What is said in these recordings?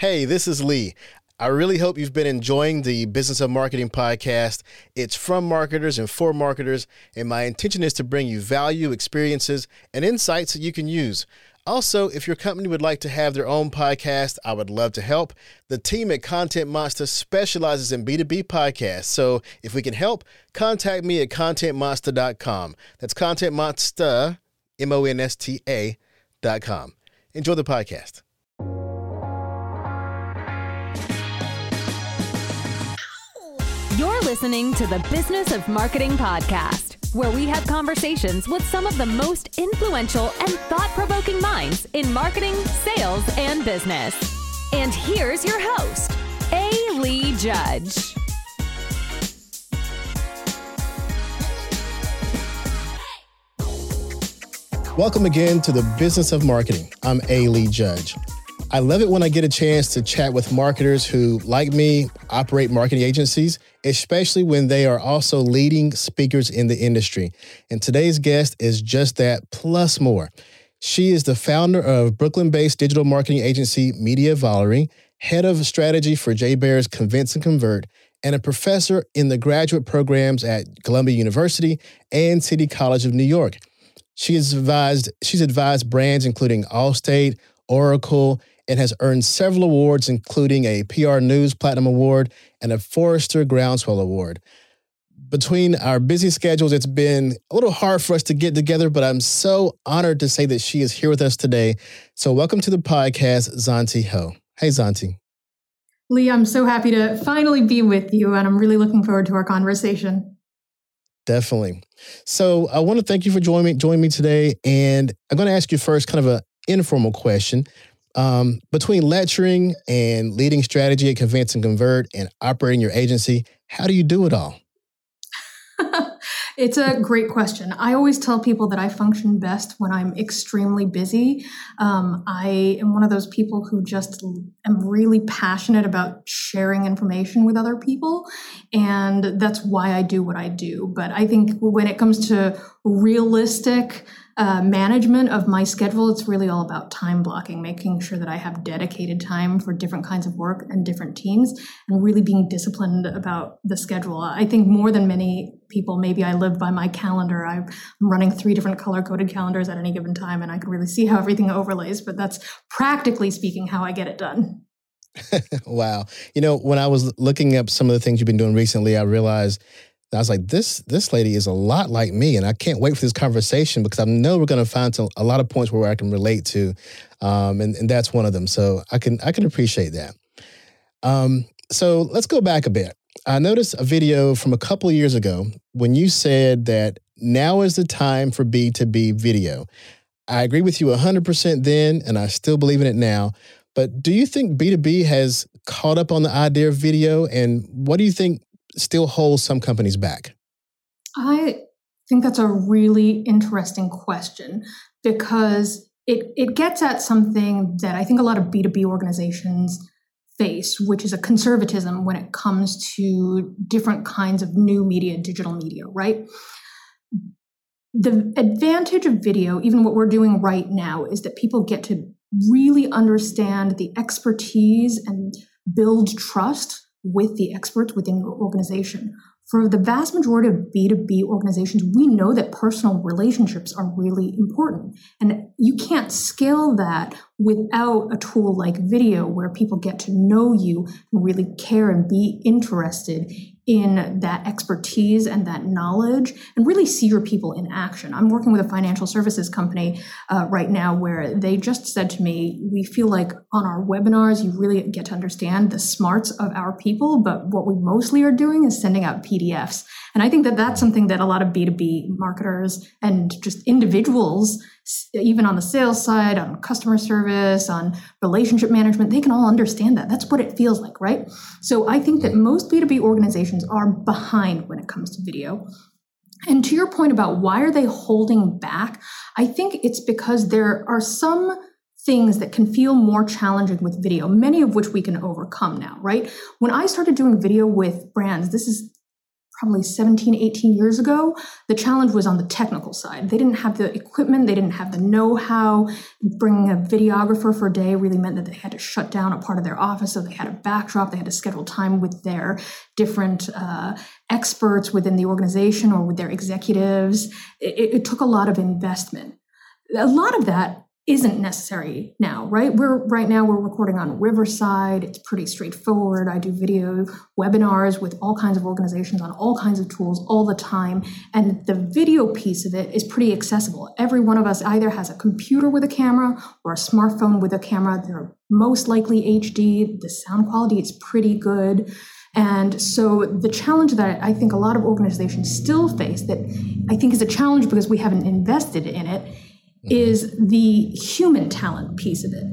Hey, this is Lee. I really hope you've been enjoying the Business of Marketing podcast. It's from marketers and for marketers, and my intention is to bring you value, experiences, and insights that you can use. Also, if your company would like to have their own podcast, I would love to help. The team at Content Monsta specializes in B2B podcasts. So if we can help, contact me at contentmonsta.com. That's Content Monsta, M O N S T A.com. Enjoy the podcast. Listening to the Business of Marketing podcast, where we have conversations with some of the most influential and thought provoking minds in marketing, sales, and business. And here's your host, A. Lee Judge. Welcome again to the Business of Marketing. I'm A. Lee Judge. I love it when I get a chance to chat with marketers who, like me, operate marketing agencies, especially when they are also leading speakers in the industry. And today's guest is just that, plus more. She is the founder of Brooklyn based digital marketing agency Media Volery, head of strategy for Jay Baer's Convince and Convert, and a professor in the graduate programs at Columbia University and City College of New York. She has advised, she's advised brands including Allstate, Oracle, and has earned several awards, including a PR News Platinum Award and a Forrester Groundswell Award. Between our busy schedules, it's been a little hard for us to get together, but I'm so honored to say that she is here with us today. So, welcome to the podcast, Zontee Hou. Hey, Zontee. Lee, I'm so happy to finally be with you, and I'm really looking forward to our conversation. Definitely. So, I want to thank you for joining me, joining me today. And I'm going to ask you first kind of an informal question. Um, between lecturing and leading strategy at Convince and Convert and operating your agency, how do you do it all? it's a great question. I always tell people that I function best when I'm extremely busy. Um, I am one of those people who just am really passionate about sharing information with other people. And that's why I do what I do. But I think when it comes to realistic, uh, management of my schedule, it's really all about time blocking, making sure that I have dedicated time for different kinds of work and different teams, and really being disciplined about the schedule. I think more than many people, maybe I live by my calendar. I'm running three different color coded calendars at any given time, and I can really see how everything overlays, but that's practically speaking how I get it done. wow. You know, when I was looking up some of the things you've been doing recently, I realized I was like, this this lady is a lot like me, and I can't wait for this conversation because I know we're going to find some, a lot of points where I can relate to, um, and, and that's one of them. So I can I can appreciate that. Um, so let's go back a bit. I noticed a video from a couple of years ago when you said that now is the time for B2B video. I agree with you 100% then, and I still believe in it now. But do you think B2B has caught up on the idea of video? And what do you think still holds some companies back? I think that's a really interesting question because it, it gets at something that I think a lot of B2B organizations face, which is a conservatism when it comes to different kinds of new media, and digital media, right? The advantage of video, even what we're doing right now, is that people get to really understand the expertise and build trust with the experts within your organization. For the vast majority of B2B organizations, we know that personal relationships are really important. And you can't scale that without a tool like video where people get to know you and really care and be interested in that expertise and that knowledge and really see your people in action. I'm working with a financial services company uh, right now where they just said to me, We feel like on our webinars, you really get to understand the smarts of our people, but what we mostly are doing is sending out PDFs. And I think that that's something that a lot of B2B marketers and just individuals even on the sales side, on customer service, on relationship management, they can all understand that. That's what it feels like, right? So I think that most B2B organizations are behind when it comes to video. And to your point about why are they holding back, I think it's because there are some things that can feel more challenging with video, many of which we can overcome now, right? When I started doing video with brands, this is probably 17, 18 years ago, the challenge was on the technical side. They didn't have the equipment, they didn't have the know how. Bringing a videographer for a day really meant that they had to shut down a part of their office, so they had a backdrop, they had to schedule time with their different uh, experts within the organization or with their executives. It, it took a lot of investment. A lot of that isn't necessary now, right? We're right now we're recording on Riverside. It's pretty straightforward. I do video webinars with all kinds of organizations on all kinds of tools all the time, and the video piece of it is pretty accessible. Every one of us either has a computer with a camera or a smartphone with a camera. They're most likely HD. The sound quality is pretty good. And so the challenge that I think a lot of organizations still face that I think is a challenge because we haven't invested in it Mm-hmm. is the human talent piece of it.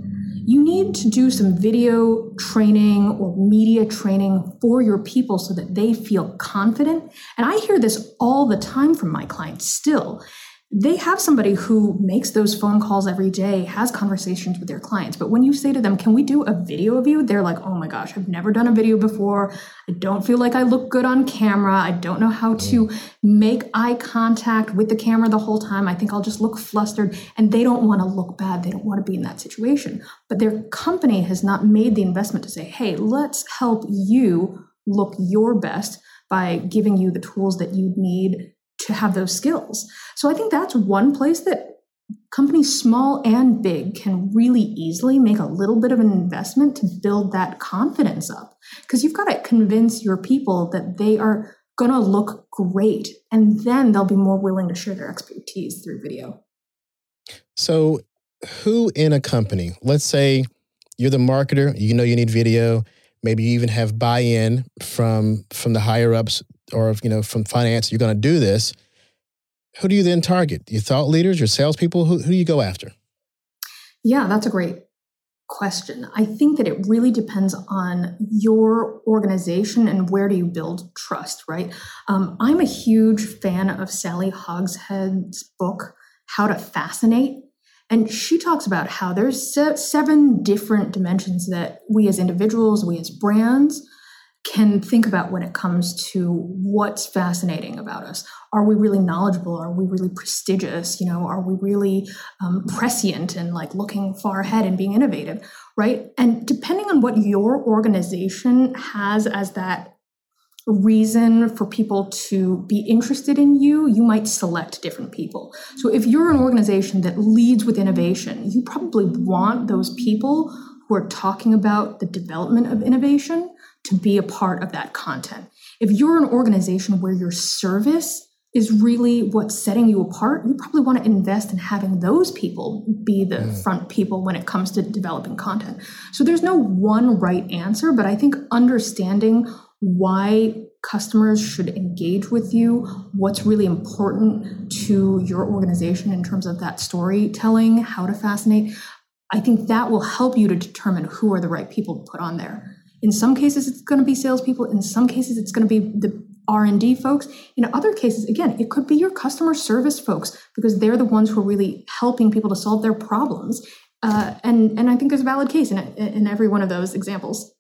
You need to do some video training or media training for your people so that they feel confident. And I hear this all the time from my clients still they have somebody who makes those phone calls every day, has conversations with their clients. But when you say to them, Can we do a video of you? They're like, Oh my gosh, I've never done a video before. I don't feel like I look good on camera. I don't know how to make eye contact with the camera the whole time. I think I'll just look flustered. And they don't want to look bad. They don't want to be in that situation. But their company has not made the investment to say, Hey, let's help you look your best by giving you the tools that you need to have those skills. So I think that's one place that companies small and big can really easily make a little bit of an investment to build that confidence up because you've got to convince your people that they are going to look great and then they'll be more willing to share their expertise through video. So who in a company, let's say you're the marketer, you know you need video, maybe you even have buy-in from from the higher ups or you know from finance, you're going to do this. Who do you then target? Your thought leaders, your salespeople? Who, who do you go after? Yeah, that's a great question. I think that it really depends on your organization and where do you build trust, right? Um, I'm a huge fan of Sally Hogshead's book, How to Fascinate. And she talks about how there's seven different dimensions that we as individuals, we as brands, can think about when it comes to what's fascinating about us. Are we really knowledgeable? Are we really prestigious? You know, are we really um, prescient and like looking far ahead and being innovative, right? And depending on what your organization has as that reason for people to be interested in you, you might select different people. So if you're an organization that leads with innovation, you probably want those people who are talking about the development of innovation to be a part of that content. If you're an organization where your service is really what's setting you apart, you probably want to invest in having those people be the mm. front people when it comes to developing content. So there's no one right answer, but I think understanding why customers should engage with you, what's really important to your organization in terms of that storytelling, how to fascinate, I think that will help you to determine who are the right people to put on there. In some cases, it's going to be salespeople. In some cases, it's going to be the R&D folks. In other cases, again, it could be your customer service folks because they're the ones who are really helping people to solve their problems. Uh, and and I think there's a valid case in in every one of those examples.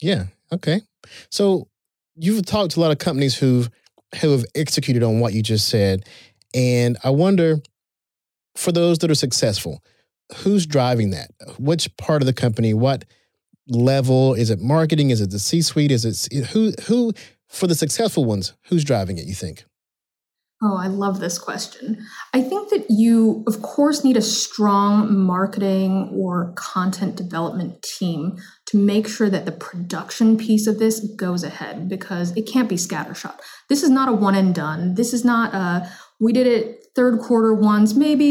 Yeah. Okay. So you've talked to a lot of companies who've who have executed on what you just said, and I wonder, for those that are successful, who's driving that? Which part of the company? What level? Is it marketing? Is it the C suite? Is it who who for the successful ones? Who's driving it? You think? Oh, I love this question. I think that you, of course, need a strong marketing or content development team to make sure that the production piece of this goes ahead because it can't be scattershot. This is not a one and done. This is not a, we did it third quarter ones, maybe,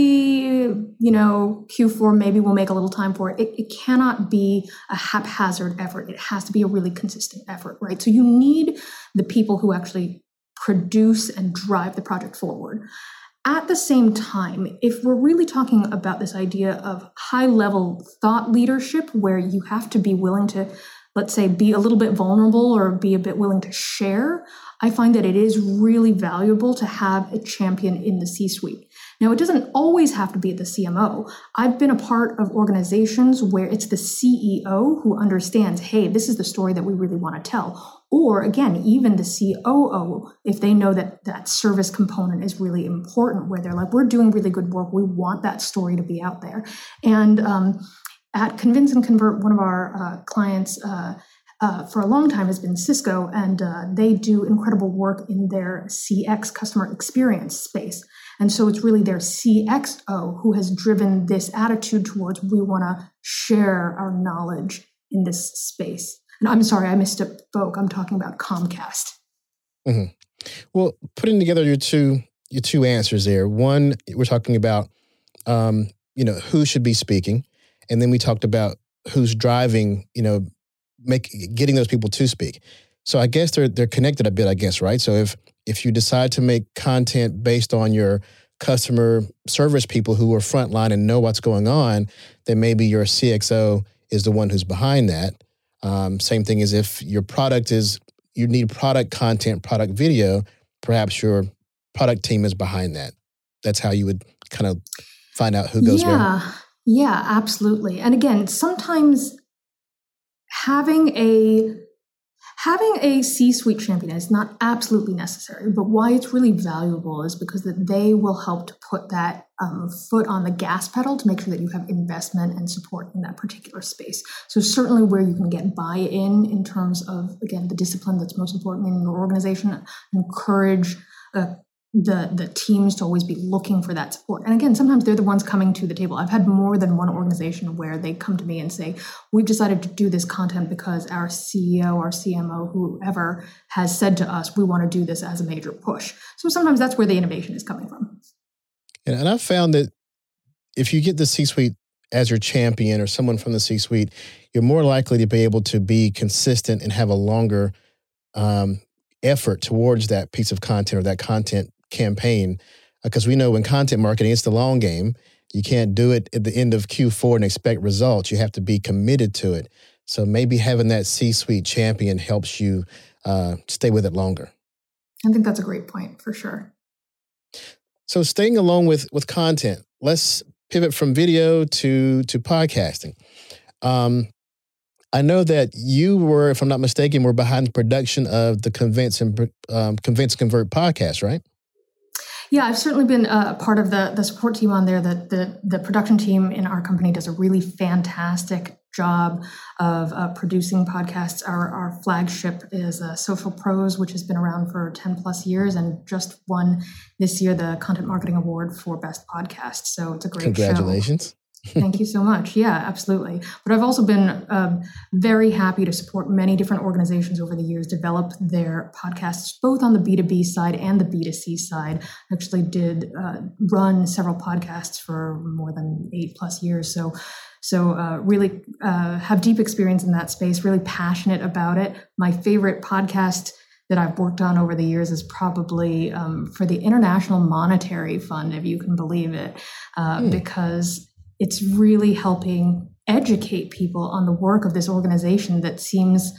you know, Q4, maybe we'll make a little time for it. it. It cannot be a haphazard effort. It has to be a really consistent effort, right? So you need the people who actually produce and drive the project forward. At the same time, if we're really talking about this idea of high level thought leadership, where you have to be willing to, let's say, be a little bit vulnerable or be a bit willing to share, I find that it is really valuable to have a champion in the C suite. Now, it doesn't always have to be the CMO. I've been a part of organizations where it's the CEO who understands, hey, this is the story that we really want to tell. Or again, even the COO, if they know that that service component is really important, where they're like, we're doing really good work, we want that story to be out there. And um, at Convince and Convert, one of our uh, clients, uh, uh, for a long time has been Cisco, and uh, they do incredible work in their CX customer experience space. And so it's really their CXO who has driven this attitude towards we want to share our knowledge in this space. And I'm sorry, I misspoke. I'm talking about Comcast. Mm-hmm. Well, putting together your two your two answers there. One, we're talking about um, you know who should be speaking, and then we talked about who's driving you know make getting those people to speak. So I guess they're they're connected a bit, I guess, right? So if if you decide to make content based on your customer service people who are frontline and know what's going on, then maybe your CXO is the one who's behind that. Um, same thing as if your product is you need product content, product video, perhaps your product team is behind that. That's how you would kind of find out who goes yeah. where. Yeah, absolutely. And again, sometimes having a having a C-suite champion is not absolutely necessary, but why it's really valuable is because that they will help to put that um, foot on the gas pedal to make sure that you have investment and support in that particular space. So certainly where you can get buy-in in terms of again the discipline that's most important in your organization, encourage uh, the the teams to always be looking for that support. And again sometimes they're the ones coming to the table. I've had more than one organization where they come to me and say we've decided to do this content because our ceo our cmo whoever has said to us we want to do this as a major push. So sometimes that's where the innovation is coming from. And i've found that if you get the c suite as your champion or someone from the c suite you're more likely to be able to be consistent and have a longer um, effort towards that piece of content or that content campaign because we know in content marketing, it's the long game. You can't do it at the end of Q4 and expect results. You have to be committed to it. So maybe having that C suite champion helps you uh, stay with it longer. I think that's a great point for sure. So staying along with with content, let's pivot from video to to podcasting. Um, I know that you were, if I'm not mistaken, were behind the production of the Convince and um, Convince Convert podcast, right? Yeah, I've certainly been a part of the the support team on there. That the the production team in our company does a really fantastic job of uh, producing podcasts. Our our flagship is uh, Social Pros, which has been around for ten plus years and just won this year the Content Marketing Award for Best Podcast. So it's a great congratulations. Show. Thank you so much. Yeah, absolutely. But I've also been um, very happy to support many different organizations over the years develop their podcasts, both on the B2B side and the B2C side. I actually did uh, run several podcasts for more than eight plus years. So, so uh, really uh, have deep experience in that space, really passionate about it. My favorite podcast that I've worked on over the years is probably um, for the International Monetary Fund, if you can believe it, uh, mm. because it's really helping educate people on the work of this organization that seems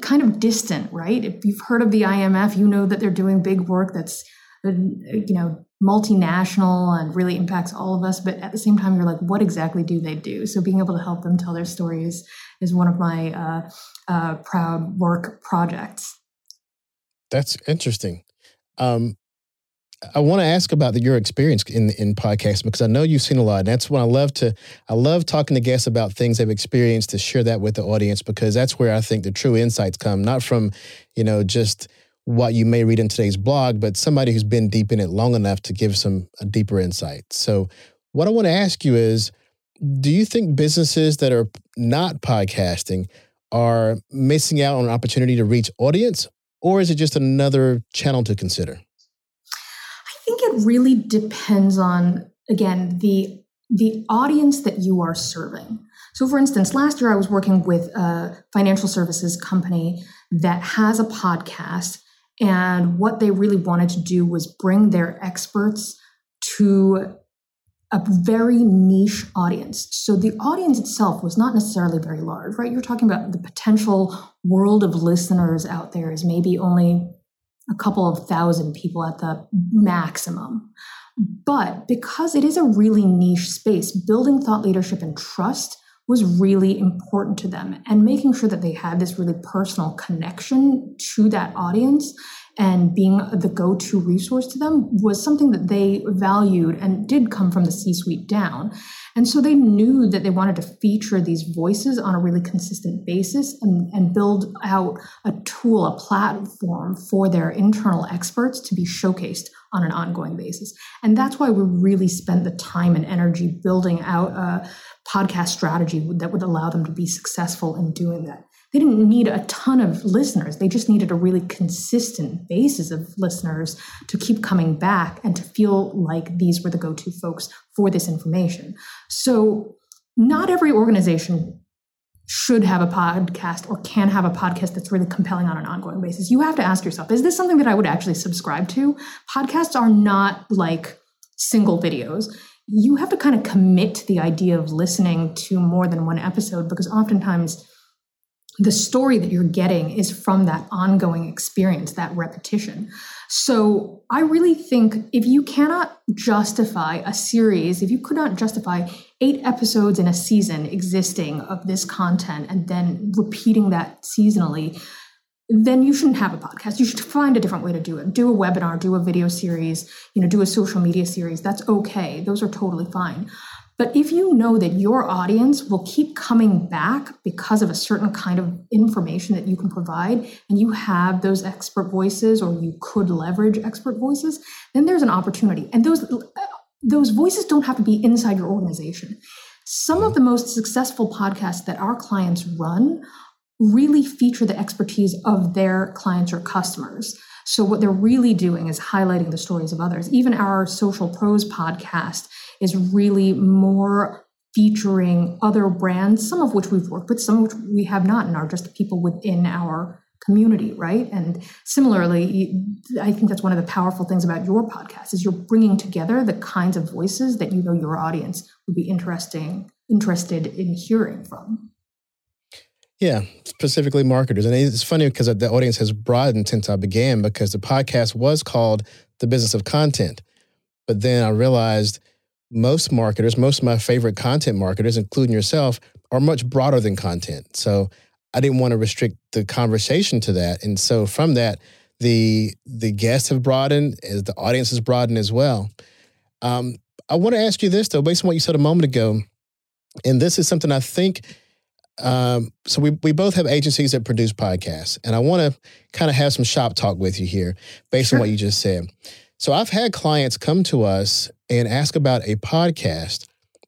kind of distant, right? If you've heard of the IMF, you know that they're doing big work that's uh, you know multinational and really impacts all of us but at the same time you're like what exactly do they do? So being able to help them tell their stories is one of my uh, uh, proud work projects. That's interesting. Um, I want to ask about the, your experience in in podcasting because I know you've seen a lot. And that's what I love to I love talking to guests about things they've experienced to share that with the audience because that's where I think the true insights come, not from, you know, just what you may read in today's blog, but somebody who's been deep in it long enough to give some a deeper insight. So, what I want to ask you is, do you think businesses that are not podcasting are missing out on an opportunity to reach audience, or is it just another channel to consider? Think it really depends on again the the audience that you are serving. So, for instance, last year I was working with a financial services company that has a podcast, and what they really wanted to do was bring their experts to a very niche audience. So, the audience itself was not necessarily very large, right? You're talking about the potential world of listeners out there is maybe only a couple of thousand people at the maximum. But because it is a really niche space, building thought leadership and trust was really important to them and making sure that they had this really personal connection to that audience and being the go-to resource to them was something that they valued and did come from the C-suite down. And so they knew that they wanted to feature these voices on a really consistent basis and, and build out a tool, a platform for their internal experts to be showcased on an ongoing basis. And that's why we really spent the time and energy building out a podcast strategy that would allow them to be successful in doing that they didn't need a ton of listeners. They just needed a really consistent basis of listeners to keep coming back and to feel like these were the go to folks for this information. So, not every organization should have a podcast or can have a podcast that's really compelling on an ongoing basis. You have to ask yourself is this something that I would actually subscribe to? Podcasts are not like single videos you have to kind of commit to the idea of listening to more than one episode because oftentimes the story that you're getting is from that ongoing experience, that repetition. So I really think if you cannot justify a series, if you could not justify eight episodes in a season existing of this content and then repeating that seasonally, then you shouldn't have a podcast. You should find a different way to do it. Do a webinar, do a video series, you know, do a social media series. That's okay. Those are totally fine. But if you know that your audience will keep coming back because of a certain kind of information that you can provide, and you have those expert voices, or you could leverage expert voices, then there's an opportunity. And those those voices don't have to be inside your organization. Some of the most successful podcasts that our clients run really feature the expertise of their clients or customers. So what they're really doing is highlighting the stories of others. Even our Social Pros podcast is really more featuring other brands, some of which we've worked with, some of which we have not, and are just people within our community, right? And similarly, I think that's one of the powerful things about your podcast is you're bringing together the kinds of voices that you know your audience would be interesting interested in hearing from. Yeah, specifically marketers. And it's funny because the audience has broadened since I began because the podcast was called The Business of Content. But then I realized most marketers, most of my favorite content marketers, including yourself, are much broader than content. So I didn't want to restrict the conversation to that. And so from that, the the guests have broadened, as the audience has broadened as well. Um, I want to ask you this though, based on what you said a moment ago, and this is something I think. Um, so we we both have agencies that produce podcasts, and I want to kind of have some shop talk with you here, based sure. on what you just said. So I've had clients come to us and ask about a podcast.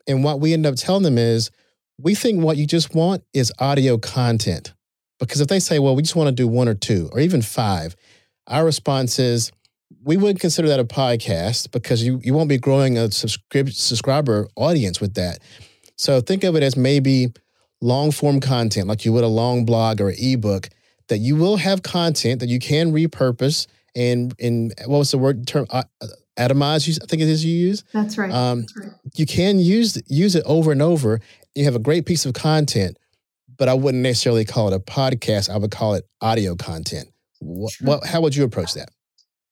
And what we end up telling them is, we think what you just want is audio content. Because if they say, well, we just want to do one or two or even five, our response is, we wouldn't consider that a podcast because you, you won't be growing a subscrib- subscriber audience with that. So think of it as maybe long form content, like you would a long blog or ebook, that you will have content that you can repurpose and in what was the word term uh, atomize? I think it is you use. That's right. Um, That's right. You can use use it over and over. You have a great piece of content, but I wouldn't necessarily call it a podcast. I would call it audio content. What, sure. what, how would you approach that?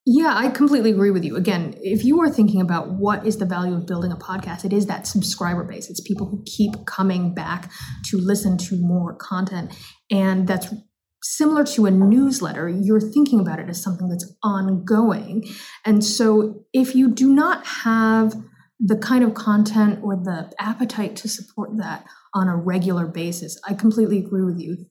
Yeah, I completely agree with you. Again, if you are thinking about what is the value of building a podcast, it is that subscriber base. It's people who keep coming back to listen to more content. And that's similar to a newsletter, you're thinking about it as something that's ongoing. And so if you do not have the kind of content or the appetite to support that on a regular basis, I completely agree with you.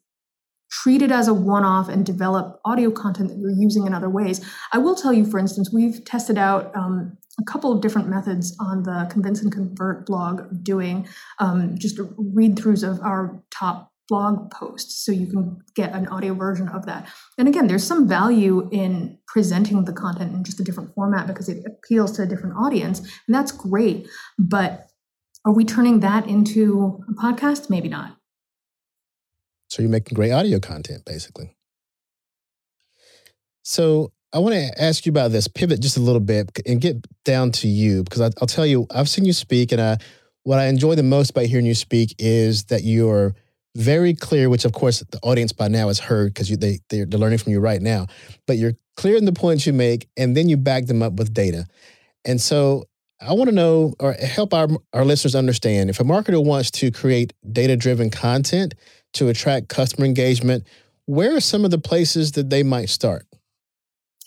Treat it as a one off and develop audio content that you're using in other ways. I will tell you, for instance, we've tested out um, a couple of different methods on the Convince and Convert blog, doing um, just read throughs of our top blog posts so you can get an audio version of that. And again, there's some value in presenting the content in just a different format because it appeals to a different audience, and that's great. But are we turning that into a podcast? Maybe not. So you're making great audio content, basically. So I want to ask you about this, pivot just a little bit and get down to you because I, will tell you, I've seen you speak, and I, what I enjoy the most about hearing you speak is that you're very clear, which of course the audience by now has heard because they they're, they're learning from you right now. But you're clear in the points you make, and then you back them up with data. And so I want to know or help our, our listeners understand if a marketer wants to create data driven content to attract customer engagement, where are some of the places that they might start?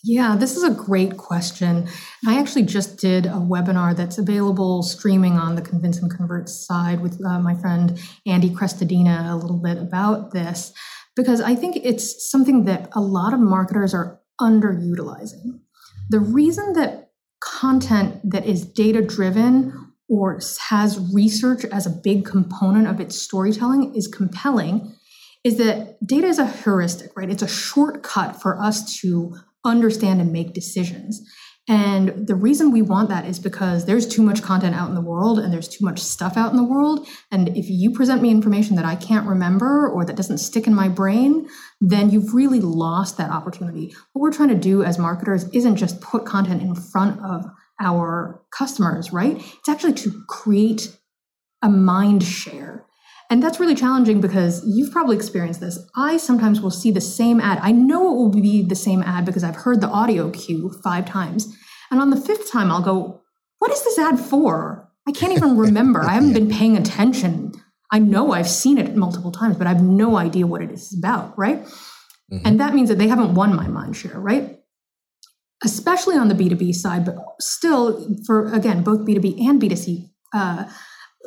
Yeah, this is a great question. I actually just did a webinar that's available streaming on the Convince and Convert side with uh, my friend Andy Crestodina a little bit about this because I think it's something that a lot of marketers are underutilizing. The reason that content that is data driven or has research as a big component of its storytelling is compelling is that data is a heuristic, right? It's a shortcut for us to understand and make decisions. And the reason we want that is because there's too much content out in the world and there's too much stuff out in the world. And if you present me information that I can't remember or that doesn't stick in my brain, then you've really lost that opportunity. What we're trying to do as marketers isn't just put content in front of our customers, right? It's actually to create a mind share and that's really challenging because you've probably experienced this. I sometimes will see the same ad. I know it will be the same ad because I've heard the audio cue five times. And on the fifth time, I'll go, What is this ad for? I can't even remember. I haven't been paying attention. I know I've seen it multiple times, but I have no idea what it is about, right? Mm-hmm. And that means that they haven't won my mind share, right? Especially on the B2B side, but still for, again, both B2B and B2C uh,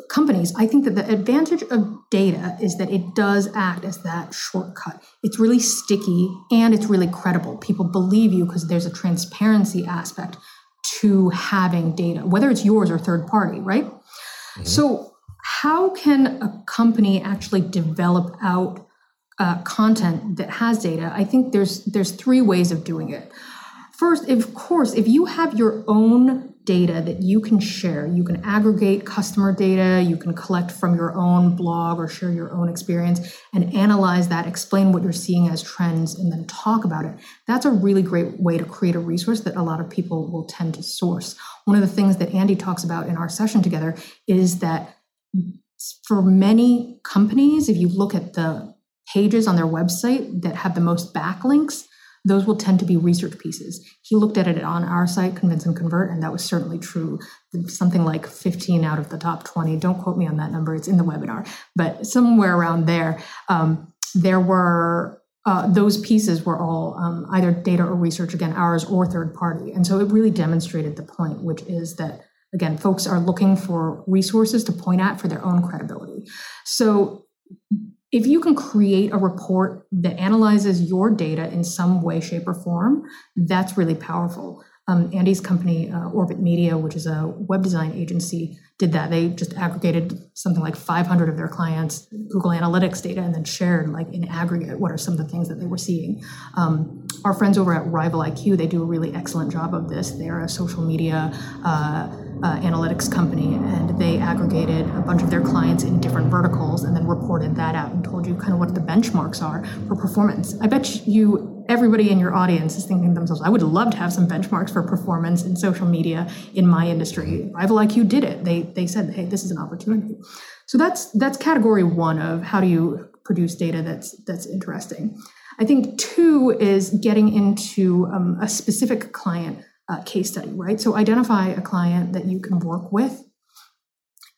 companies, I think that the advantage of data is that it does act as that shortcut. It's really sticky and it's really credible. People believe you because there's a transparency aspect to having data, whether it's yours or third party, right? Mm-hmm. So, how can a company actually develop out uh, content that has data? I think there's there's three ways of doing it. First, of course, if you have your own data that you can share. You can aggregate customer data, you can collect from your own blog or share your own experience and analyze that, explain what you're seeing as trends, and then talk about it. That's a really great way to create a resource that a lot of people will tend to source. One of the things that Andy talks about in our session together is that for many companies, if you look at the pages on their website that have the most backlinks, those will tend to be research pieces. He looked at it on our site, Convince and Convert, and that was certainly true. Something like 15 out of the top 20. Don't quote me on that number, it's in the webinar, but somewhere around there, um, there were uh, those pieces were all um, either data or research, again, ours or third party. And so it really demonstrated the point, which is that, again, folks are looking for resources to point at for their own credibility. So if you can create a report that analyzes your data in some way, shape, or form, that's really powerful. Um, Andy's company, uh, Orbit Media, which is a web design agency, did that. They just aggregated something like 500 of their clients' Google Analytics data and then shared, like in aggregate, what are some of the things that they were seeing. Um, our friends over at Rival IQ, they do a really excellent job of this. They're a social media. Uh, uh, analytics company, and they aggregated a bunch of their clients in different verticals and then reported that out and told you kind of what the benchmarks are for performance. I bet you everybody in your audience is thinking to themselves, I would love to have some benchmarks for performance in social media in my industry. Rival IQ did it. They they said, hey, this is an opportunity. So that's that's category one of how do you produce data that's that's interesting. I think two is getting into um, a specific client uh, case study, right? So identify a client that you can work with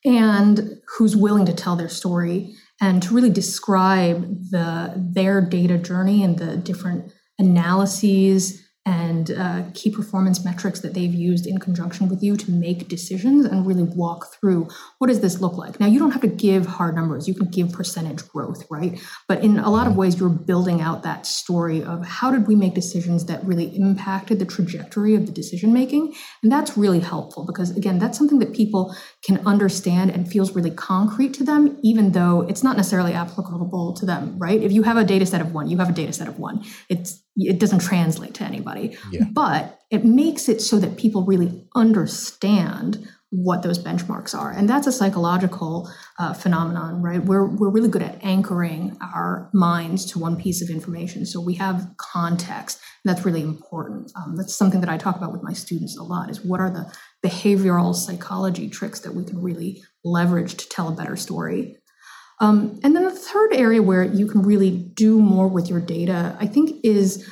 and who's willing to tell their story and to really describe the their data journey and the different analyses and uh, key performance metrics that they've used in conjunction with you to make decisions and really walk through what does this look like. Now you don't have to give hard numbers. You can give percentage growth right? But in a lot of ways you're building out that story of how did we make decisions that really impacted the trajectory of the decision making and that's really helpful because again that's something that people can understand and feels really concrete to them even though it's not necessarily applicable to them right? If you have a data set of one you have a data set of one. It's it doesn't translate to anybody. Yeah. But it makes it so that people really understand what those benchmarks are. And that's a psychological uh, phenomenon, right? We're, we're really good at anchoring our minds to one piece of information. So we have context. And that's really important. Um, that's something that I talk about with my students a lot is what are the behavioral psychology tricks that we can really leverage to tell a better story um, and then the third area where you can really do more with your data, I think, is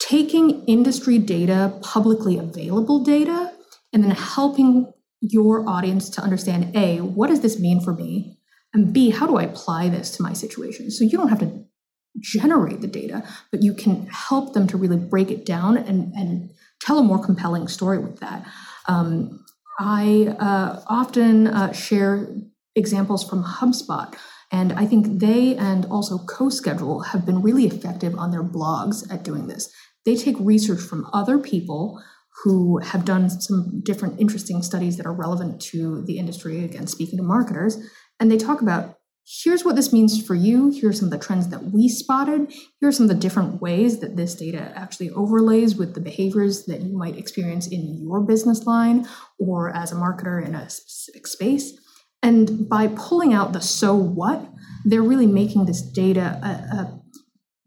taking industry data, publicly available data, and then helping your audience to understand A, what does this mean for me? And B, how do I apply this to my situation? So you don't have to generate the data, but you can help them to really break it down and, and tell a more compelling story with that. Um, I uh, often uh, share examples from HubSpot. And I think they and also CoSchedule have been really effective on their blogs at doing this. They take research from other people who have done some different interesting studies that are relevant to the industry, again, speaking to marketers, and they talk about here's what this means for you. Here are some of the trends that we spotted. Here are some of the different ways that this data actually overlays with the behaviors that you might experience in your business line or as a marketer in a specific space. And by pulling out the so what, they're really making this data a, a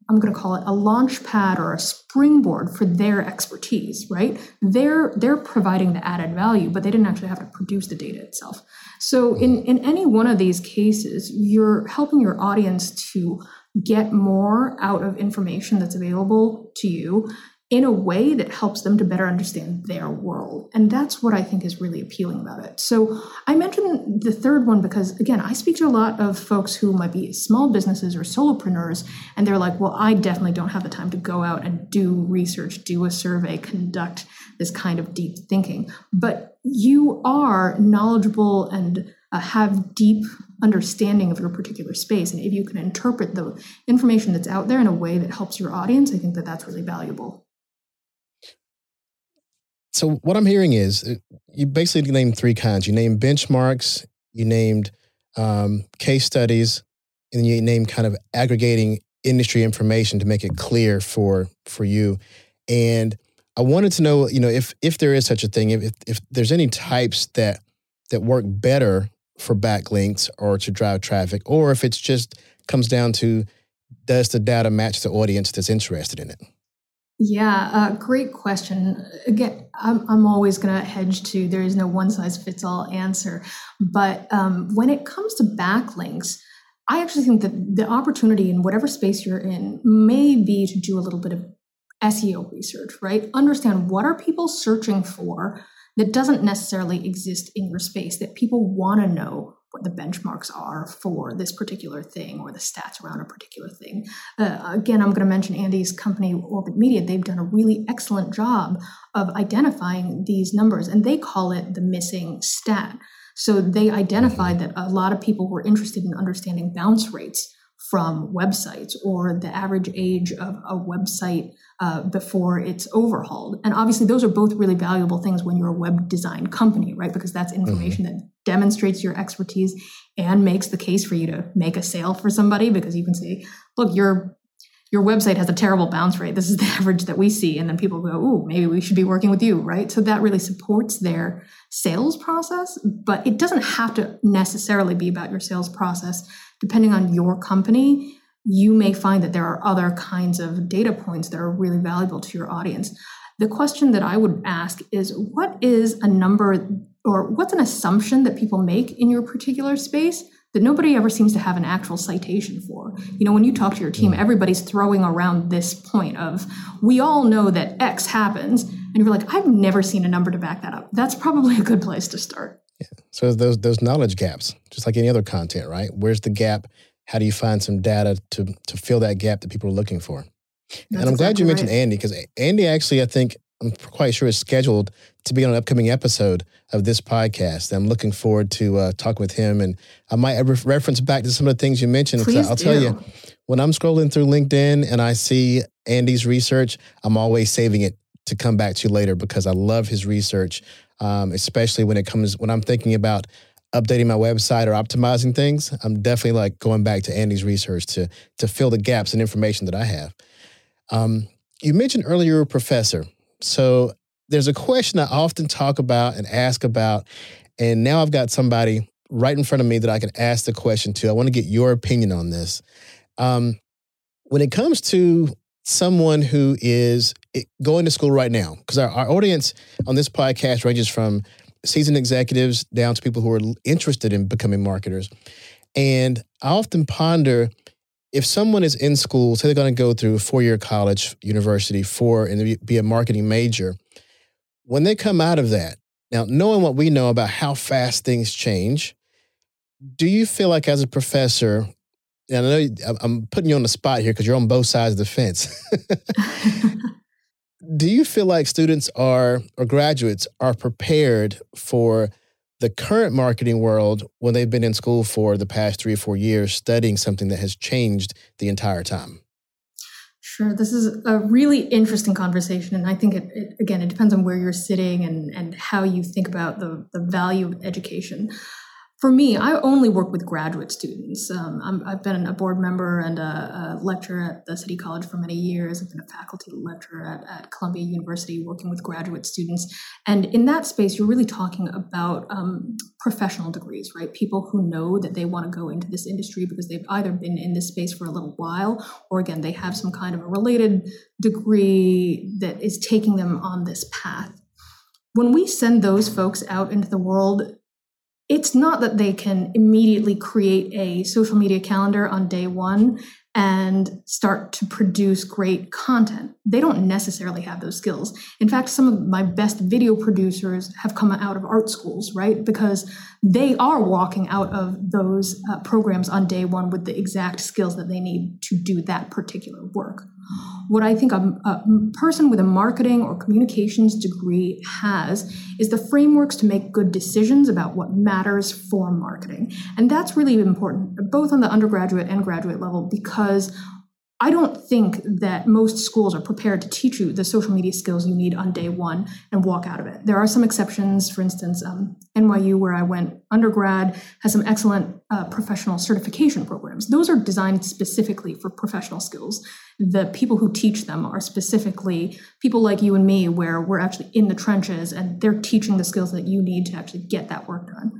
I'm going to call it a launch pad or a springboard for their expertise, right? They're they're providing the added value, but they didn't actually have to produce the data itself. So in, in any one of these cases, you're helping your audience to get more out of information that's available to you in a way that helps them to better understand their world. And that's what I think is really appealing about it. So I mentioned the third one because, again, I speak to a lot of folks who might be small businesses or solopreneurs, and they're like, well, I definitely don't have the time to go out and do research, do a survey, conduct this kind of deep thinking. But you are knowledgeable and uh, have deep understanding of your particular space. And if you can interpret the information that's out there in a way that helps your audience, I think that that's really valuable. So what I'm hearing is uh, you basically named three kinds. You named benchmarks, you named um, case studies, and you named kind of aggregating industry information to make it clear for for you. And I wanted to know, you know, if if there is such a thing, if if there's any types that that work better for backlinks or to drive traffic, or if it's just comes down to does the data match the audience that's interested in it? Yeah, uh, great question. Again, I'm, I'm always going to hedge to there is no one size fits all answer. But um, when it comes to backlinks, I actually think that the opportunity in whatever space you're in may be to do a little bit of SEO research, right? Understand what are people searching for that doesn't necessarily exist in your space that people want to know what the benchmarks are for this particular thing or the stats around a particular thing. Uh, again, I'm going to mention Andy's company, Orbit Media. They've done a really excellent job of identifying these numbers, and they call it the missing stat. So they identified that a lot of people were interested in understanding bounce rates from websites or the average age of a website uh, before it's overhauled. And obviously, those are both really valuable things when you're a web design company, right? Because that's mm-hmm. information mm-hmm. that demonstrates your expertise and makes the case for you to make a sale for somebody because you can say, look, your your website has a terrible bounce rate. This is the average that we see. And then people go, ooh, maybe we should be working with you, right? So that really supports their sales process, but it doesn't have to necessarily be about your sales process depending on your company, you may find that there are other kinds of data points that are really valuable to your audience. The question that I would ask is what is a number or what's an assumption that people make in your particular space that nobody ever seems to have an actual citation for. You know, when you talk to your team, mm. everybody's throwing around this point of, we all know that X happens. And you're like, I've never seen a number to back that up. That's probably a good place to start. Yeah. So those those knowledge gaps, just like any other content, right? Where's the gap? How do you find some data to to fill that gap that people are looking for? That's and I'm exactly glad you mentioned right. Andy because Andy actually, I think, I'm quite sure is scheduled to be on an upcoming episode of this podcast. I'm looking forward to uh, talking with him, and I might re- reference back to some of the things you mentioned. Please I'll do. tell you, when I'm scrolling through LinkedIn and I see Andy's research, I'm always saving it to come back to later because I love his research um, especially when it comes when I'm thinking about updating my website or optimizing things. I'm definitely like going back to Andy's research to to fill the gaps in information that I have. Um, you mentioned earlier a professor, so there's a question I often talk about and ask about, and now I've got somebody right in front of me that I can ask the question to. I want to get your opinion on this. Um, when it comes to someone who is eh, going to school right now, because our, our audience on this podcast ranges from seasoned executives down to people who are interested in becoming marketers. And I often ponder if someone is in school, say they're going to go through a four year college, university, four, and be a marketing major, when they come out of that, Now, knowing what we know about how fast things change, do you feel like as a professor, and I know I'm putting you on the spot here because you're on both sides of the fence. do you feel like students are or graduates are prepared for the current marketing world when they've been in school for the past three or four years studying something that has changed the entire time? Sure. This is a really interesting conversation. And I think, it, it, again, it depends on where you're sitting and, and how you think about the, the value of education for me, I only work with graduate students. Um, i have been a board member and a, a, lecturer at the City College for many years. I've been a faculty lecturer at, at, Columbia University working with graduate students. And in that space, you're really talking about um, professional degrees, right? People who know that they want to go into this industry because they've either been in this space for a little while, or again, they have some kind of a related degree that is taking them on this path. When we send those folks out into the world, it's not that they can immediately create a social media calendar on day one and start to produce great content. They don't necessarily have those skills. In fact, some of my best video producers have come out of art schools, right? Because they are walking out of those uh, programs on day one with the exact skills that they need to do that particular work. What I think a, a person with a marketing or communications degree has is the frameworks to make good decisions about what matters for marketing. And that's really important, both on the undergraduate and graduate level, because I don't think that most schools are prepared to teach you the social media skills you need on day one and walk out of it. There are some exceptions. For instance, um, NYU, where I went undergrad, has some excellent uh, professional certification programs. Those are designed specifically for professional skills. The people who teach them are specifically people like you and me, where we're actually in the trenches and they're teaching the skills that you need to actually get that work done.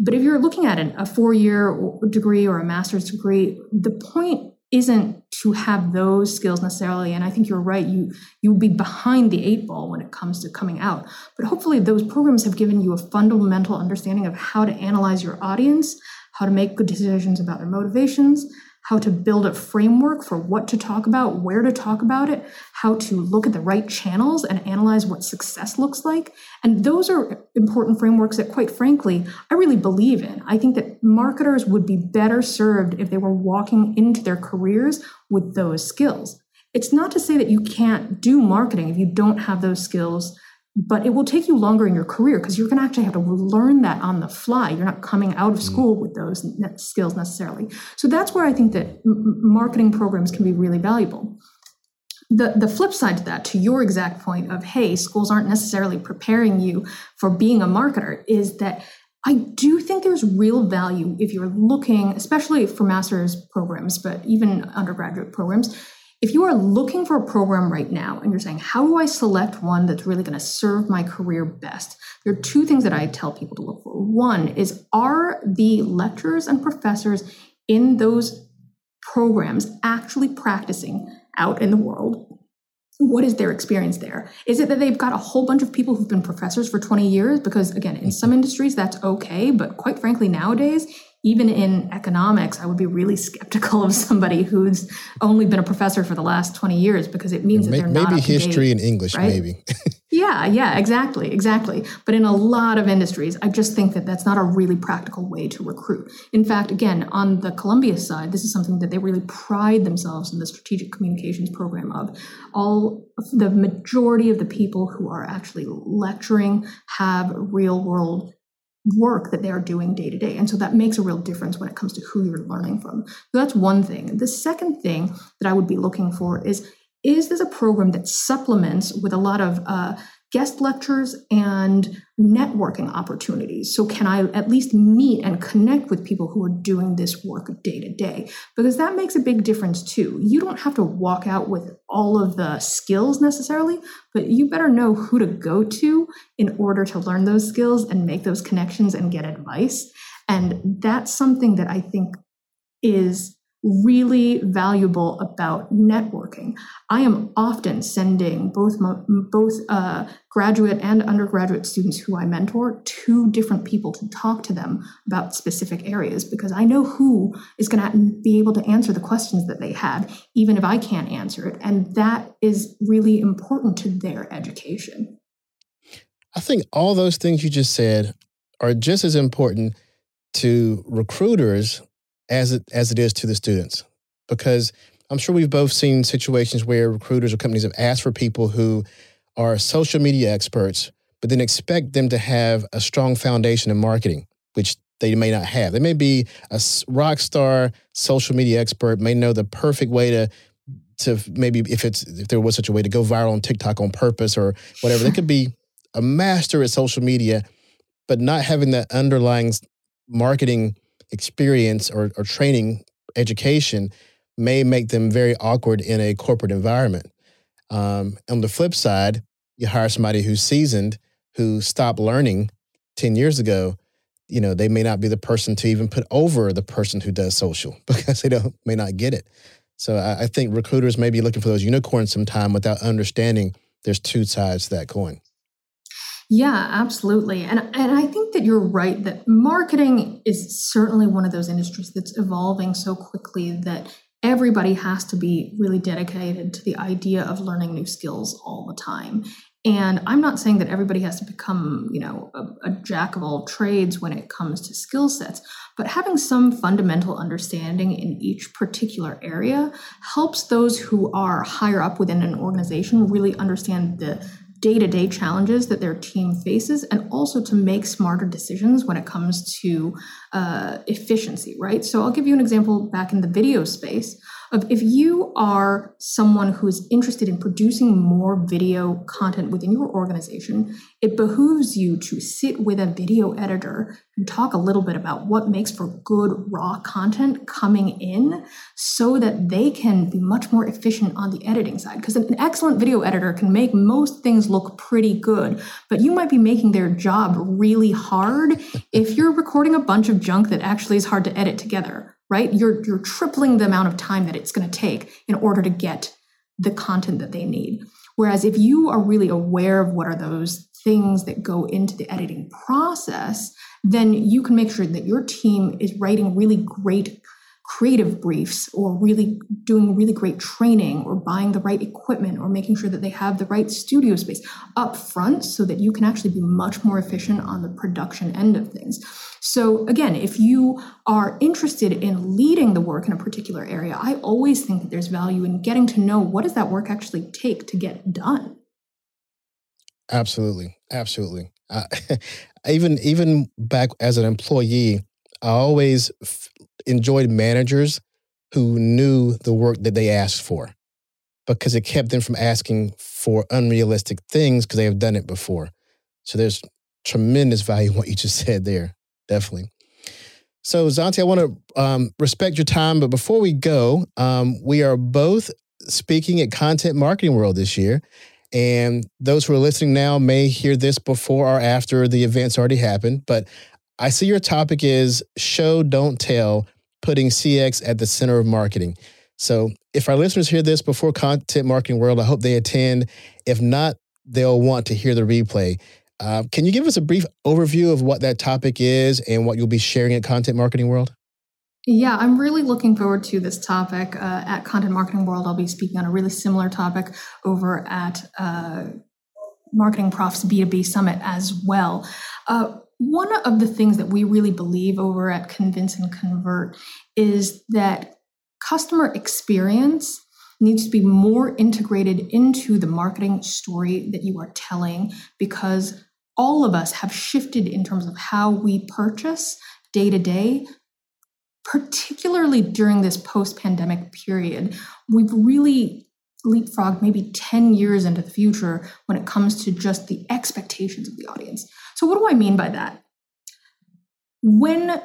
But if you're looking at a four year degree or a master's degree, the point isn't to have those skills necessarily. And i think you're right. You you will be behind the eight ball when it comes to coming out. But hopefully those programs have given you a fundamental understanding of how to analyze your audience how to make good decisions about their motivations how to build a framework for what to talk about, where to talk about it, how to look at the right channels and analyze what success looks like. And those are important frameworks that, quite frankly, I really believe in. I think that marketers would be better served if they were walking into their careers with those skills. It's not to say that you can't do marketing if you don't have those skills but it will take you longer in your career because you're going to actually have to learn that on the fly. You're not coming out of mm. school with those skills necessarily. So that's where I think that marketing programs can be really valuable. The, the flip side to that, to your exact point of, hey, schools aren't necessarily preparing you for being a marketer, is that I do think there's real value if you're looking, especially for master's programs, but even undergraduate programs, if you are looking for a program right now and you're saying, how do I select one that's really going to serve my career best? There are two things that I tell people to look for. One is, are the lecturers and professors in those programs actually practicing out in the world? What is their experience there? Is it that they've got a whole bunch of people who've been professors for 20 years? Because again, in some industries that's okay, but quite frankly, nowadays, even in economics, I would be really skeptical of somebody who's only been a professor for the last 20 years because it means that they're maybe not maybe history and English, right? maybe. yeah, yeah, exactly, exactly. But in a lot of industries, I just think that that's not a really practical way to recruit. In fact, again, on the Columbia side, this is something that they really pride themselves in the strategic communications program of. All the majority of the people who are actually lecturing have real world work that they are doing day to day. And so that makes a real difference when it comes to who you're learning from. So that's one thing. The second thing that I would be looking for is is this a program that supplements with a lot of uh, guest lectures and networking opportunities. So, can I at least meet and connect with people who are doing this work day to day? Because that makes a big difference too. You don't have to walk out with all of the skills necessarily, but you better know who to go to in order to learn those skills and make those connections and get advice. And that's something that I think is really valuable about networking. I am often sending both both uh, graduate and undergraduate students who I mentor to different people to talk to them about specific areas because I know who is going to be able to answer the questions that they have, even if I can't answer it, and that is really important to their education. I think all those things you just said are just as important to recruiters as it as it is to the students because I'm sure we've both seen situations where recruiters or companies have asked for people who are social media experts, but then expect them to have a strong foundation in marketing, which they may not have. They may be a rock star social media expert, may know the perfect way to to maybe if it's if there was such a way to go viral on TikTok on purpose or whatever. they could be a master at social media, but not having that underlying marketing experience or, or training education may make them very awkward in a corporate environment. Um, on the flip side, you hire somebody who's seasoned, who stopped learning 10 years ago, you know, they may not be the person to even put over the person who does social because they don't may not get it. So I, I think recruiters may be looking for those unicorns sometime without understanding there's two sides to that coin. Yeah, absolutely. And and I think that you're right that marketing is certainly one of those industries that's evolving so quickly that everybody has to be really dedicated to the idea of learning new skills all the time. And I'm not saying that everybody has to become, you know, a, a jack of all trades when it comes to skill sets, but having some fundamental understanding in each particular area helps those who are higher up within an organization really understand the day to day challenges that their team faces and also to make smarter decisions when it comes to uh, efficiency, right? So I'll give you an example back in the video space of if you are someone who is interested in producing more video content within your organization, it behooves you to sit with a video editor and talk a little bit about what makes for good raw content coming in so that they can be much more efficient on the editing side. Because an excellent video editor can make most things look pretty good, but you might be making their job really hard if you're recording a bunch of junk that actually is hard to edit together right? You're you're tripling the amount of time that it's going to take in order to get the content that they need. Whereas if you are really aware of what are those things that go into the editing process, then you can make sure that your team is writing really great creative briefs or really doing really great training or buying the right equipment or making sure that they have the right studio space up front so that you can actually be much more efficient on the production end of things. So again, if you are interested in leading the work in a particular area, I always think that there's value in getting to know what does that work actually take to get done. Absolutely, absolutely. Uh, even even back as an employee, I always f- enjoyed managers who knew the work that they asked for because it kept them from asking for unrealistic things because they have done it before. So there's tremendous value in what you just said there. Definitely. So, Zontee, I want to um, respect your time, but before we go, um, we are both speaking at Content Marketing World this year. And those who are listening now may hear this before or after the event's already happened. But I see your topic is show, don't tell, putting CX at the center of marketing. So if our listeners hear this before Content Marketing World, I hope they attend. If not, they'll want to hear the replay. Uh, can you give us a brief overview of what that topic is and what you'll be sharing at Content Marketing World? Yeah, I'm really looking forward to this topic. Uh, at Content Marketing World, I'll be speaking on a really similar topic over at uh, Marketing Profs B2B Summit as well. Uh, one of the things that we really believe over at Convince and Convert is that customer experience needs to be more integrated into the marketing story that you are telling because all of us have shifted in terms of how we purchase day to day particularly during this post pandemic period we've really leapfrogged maybe 10 years into the future when it comes to just the expectations of the audience. So, what do I mean by that? When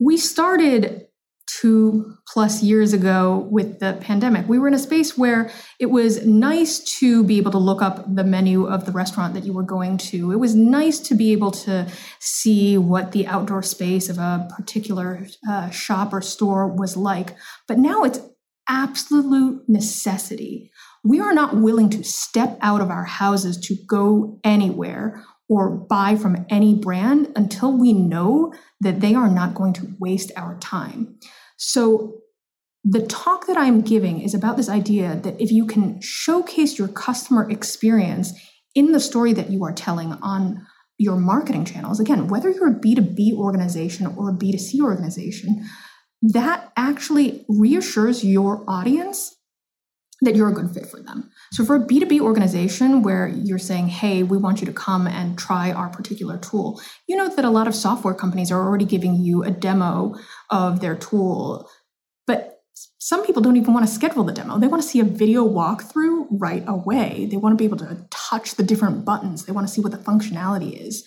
we started two plus years ago with the pandemic, we were in a space where it was nice to be able to look up the menu of the restaurant that you were going to. It was nice to be able to see what the outdoor space of a particular uh, shop or store was like. But now it's absolute necessity. We are not willing to step out of our houses to go anywhere or buy from any brand until we know that they are not going to waste our time. So, the talk that I'm giving is about this idea that if you can showcase your customer experience in the story that you are telling on your marketing channels, again, whether you're a B2B organization or a B2C organization, that actually reassures your audience that you're a good fit for them. So, for a B2B organization where you're saying, hey, we want you to come and try our particular tool, you know that a lot of software companies are already giving you a demo of their tool. But some people don't even want to schedule the demo. They want to see a video walkthrough right away. They want to be able to touch the different buttons, they want to see what the functionality is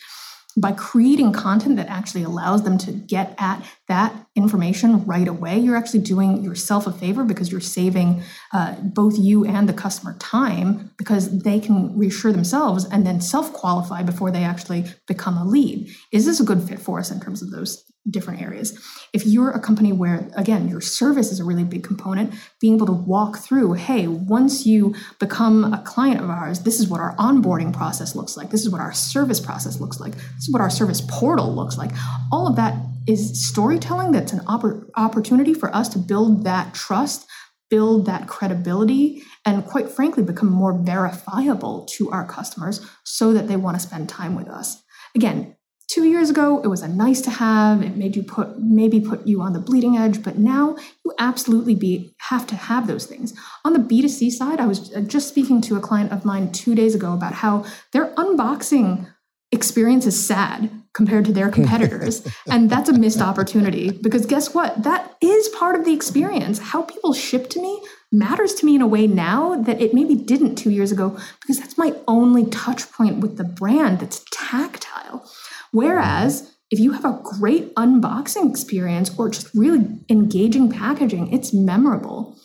by creating content that actually allows them to get at that information right away, you're actually doing yourself a favor because you're saving uh, both you and the customer time because they can reassure themselves and then self qualify before they actually become a lead. Is this a good fit for us in terms of those different areas. If you're a company where, again, your service is a really big component, being able to walk through, hey, once you become a client of ours, this is what our onboarding process looks like. This is what our service process looks like. This is what our service portal looks like. All of that is storytelling that's an oppor- opportunity for us to build that trust, build that credibility, and quite frankly, become more verifiable to our customers so that they want to spend time with us. Again, two years ago it was a nice to have it made you put maybe put you on the bleeding edge but now you absolutely be have to have those things on the b2c side i was uh, just speaking to a client of mine two days ago about how they're unboxing experience is sad compared to their competitors and that's a missed opportunity because guess what? That is part of the experience. How people ship to me matters to me in a way now that it maybe didn't two years ago because that's my only touch point with the brand that's tactile. Whereas if you have a great unboxing experience or just really engaging packaging, it's memorable.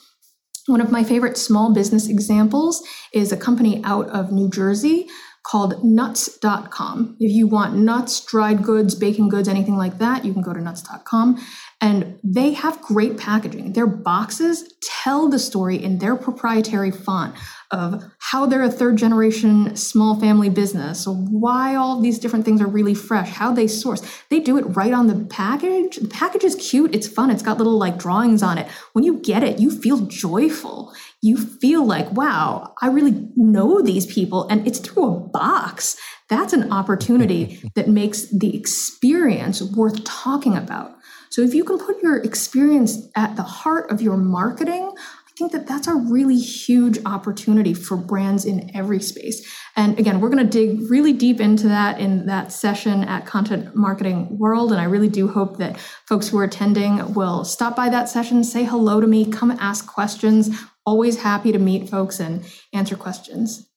One of my favorite small business examples is a company out of New Jersey called nuts.com. If you want nuts, dried goods, baking goods, anything like that, you can go to nuts.com. And they have great packaging. Their boxes tell the story in their proprietary font of how they're a third generation small family business, why all these different things are really fresh, how they source. They do it right on the package. The package is cute, it's fun, it's got little like drawings on it. When you get it, you feel joyful. You feel like, wow, I really know these people, and it's through a box. That's an opportunity that makes the experience worth talking about. So if you can put your experience at the heart of your marketing, I think that that's a really huge opportunity for brands in every space. And again, we're going to dig really deep into that in that session at Content Marketing World. And I really do hope that folks who are attending will stop by that session, say hello to me, come ask questions. Always happy to meet folks and answer questions.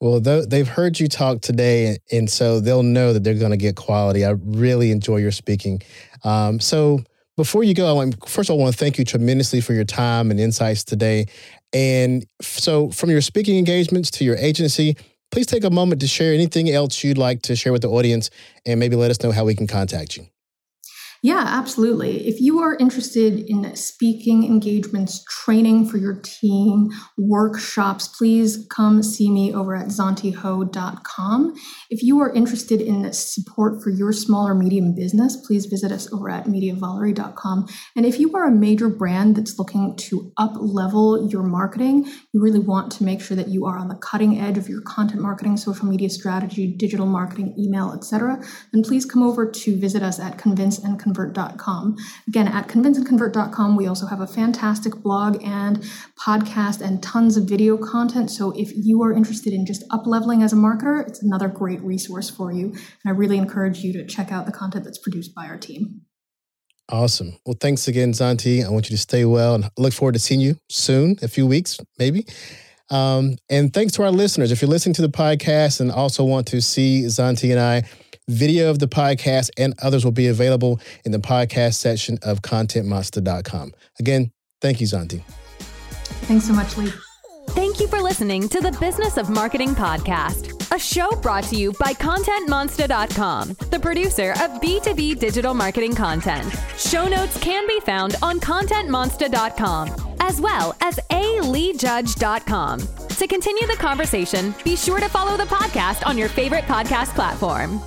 Well, they've heard you talk today, and so they'll know that they're going to get quality. I really enjoy your speaking. Um, so, before you go, I want, first of all, I want to thank you tremendously for your time and insights today. And so, from your speaking engagements to your agency, please take a moment to share anything else you'd like to share with the audience and maybe let us know how we can contact you. Yeah, absolutely. If you are interested in speaking engagements, training for your team, workshops, please come see me over at zonteehou.com. If you are interested in support for your small or medium business, please visit us over at mediavolery.com. And if you are a major brand that's looking to up level your marketing, you really want to make sure that you are on the cutting edge of your content marketing, social media strategy, digital marketing, email, etc., then please come over to visit us at Convince and convinceandconvert.com. Again, at convinceandconvert.com, we also have a fantastic blog and podcast and tons of video content. So if you are interested in just up leveling as a marketer, it's another great resource for you. And I really encourage you to check out the content that's produced by our team. Awesome. Well, thanks again, Zontee. I want you to stay well and look forward to seeing you soon, a few weeks, maybe. Um, and thanks to our listeners. If you're listening to the podcast and also want to see Zontee and I, Video of the podcast and others will be available in the podcast section of contentmonsta.com. Again, thank you, Zontee. Thanks so much, Lee. Thank you for listening to the Business of Marketing podcast, a show brought to you by ContentMonsta.com, the producer of B2B digital marketing content. Show notes can be found on ContentMonsta.com as well as aleejudge.com. To continue the conversation, be sure to follow the podcast on your favorite podcast platform.